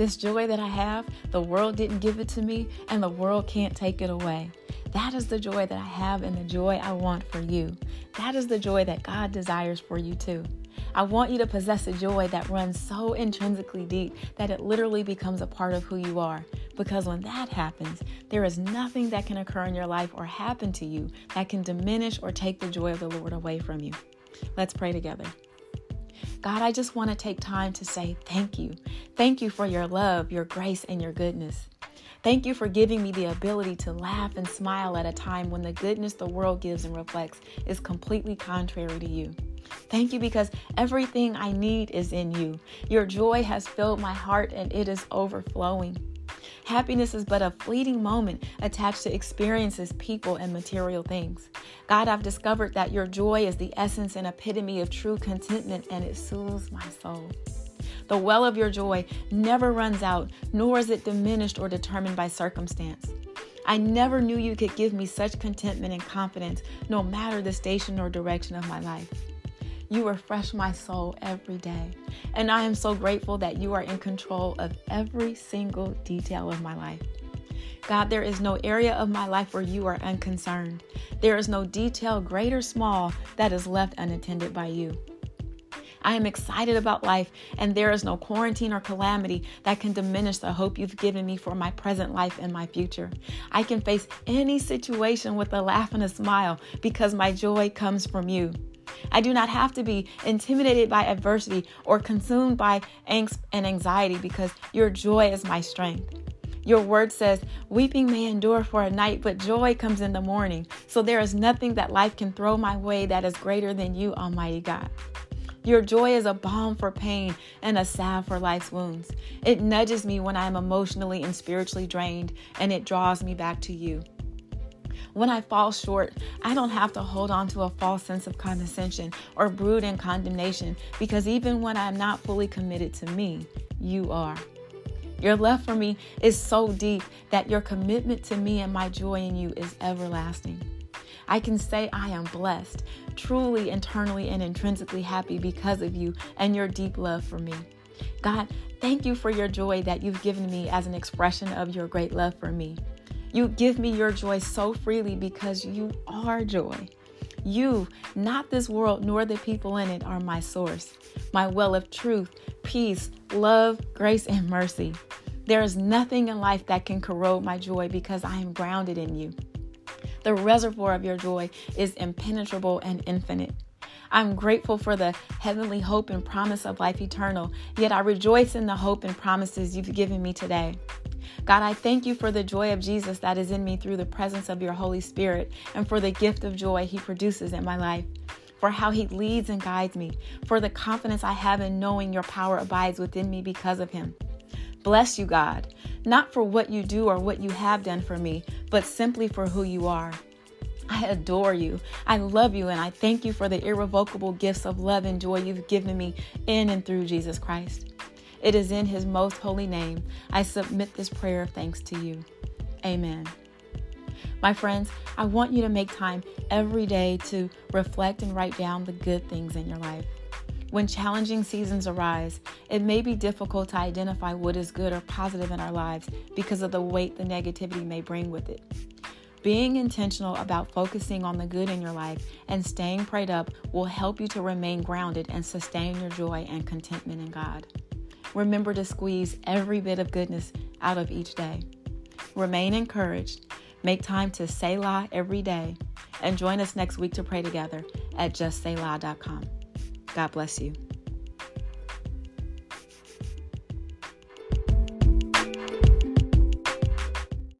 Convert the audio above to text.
This joy that I have, the world didn't give it to me, and the world can't take it away. That is the joy that I have and the joy I want for you. That is the joy that God desires for you too. I want you to possess a joy that runs so intrinsically deep that it literally becomes a part of who you are. Because when that happens, there is nothing that can occur in your life or happen to you that can diminish or take the joy of the Lord away from you. Let's pray together. God, I just want to take time to say thank you. Thank you for your love, your grace, and your goodness. Thank you for giving me the ability to laugh and smile at a time when the goodness the world gives and reflects is completely contrary to you. Thank you because everything I need is in you. Your joy has filled my heart and it is overflowing. Happiness is but a fleeting moment attached to experiences, people, and material things. God, I've discovered that your joy is the essence and epitome of true contentment and it soothes my soul. The well of your joy never runs out, nor is it diminished or determined by circumstance. I never knew you could give me such contentment and confidence, no matter the station or direction of my life. You refresh my soul every day. And I am so grateful that you are in control of every single detail of my life. God, there is no area of my life where you are unconcerned. There is no detail, great or small, that is left unattended by you. I am excited about life, and there is no quarantine or calamity that can diminish the hope you've given me for my present life and my future. I can face any situation with a laugh and a smile because my joy comes from you. I do not have to be intimidated by adversity or consumed by angst and anxiety because your joy is my strength. Your word says, Weeping may endure for a night, but joy comes in the morning. So there is nothing that life can throw my way that is greater than you, Almighty God. Your joy is a balm for pain and a salve for life's wounds. It nudges me when I am emotionally and spiritually drained, and it draws me back to you. When I fall short, I don't have to hold on to a false sense of condescension or brood in condemnation because even when I'm not fully committed to me, you are. Your love for me is so deep that your commitment to me and my joy in you is everlasting. I can say I am blessed, truly internally and intrinsically happy because of you and your deep love for me. God, thank you for your joy that you've given me as an expression of your great love for me. You give me your joy so freely because you are joy. You, not this world nor the people in it, are my source, my well of truth, peace, love, grace, and mercy. There is nothing in life that can corrode my joy because I am grounded in you. The reservoir of your joy is impenetrable and infinite. I'm grateful for the heavenly hope and promise of life eternal, yet I rejoice in the hope and promises you've given me today. God, I thank you for the joy of Jesus that is in me through the presence of your Holy Spirit and for the gift of joy he produces in my life. For how he leads and guides me, for the confidence I have in knowing your power abides within me because of him. Bless you, God, not for what you do or what you have done for me, but simply for who you are. I adore you. I love you, and I thank you for the irrevocable gifts of love and joy you've given me in and through Jesus Christ. It is in his most holy name I submit this prayer of thanks to you. Amen. My friends, I want you to make time every day to reflect and write down the good things in your life. When challenging seasons arise, it may be difficult to identify what is good or positive in our lives because of the weight the negativity may bring with it. Being intentional about focusing on the good in your life and staying prayed up will help you to remain grounded and sustain your joy and contentment in God. Remember to squeeze every bit of goodness out of each day. Remain encouraged. Make time to Selah every day. And join us next week to pray together at justselah.com. God bless you.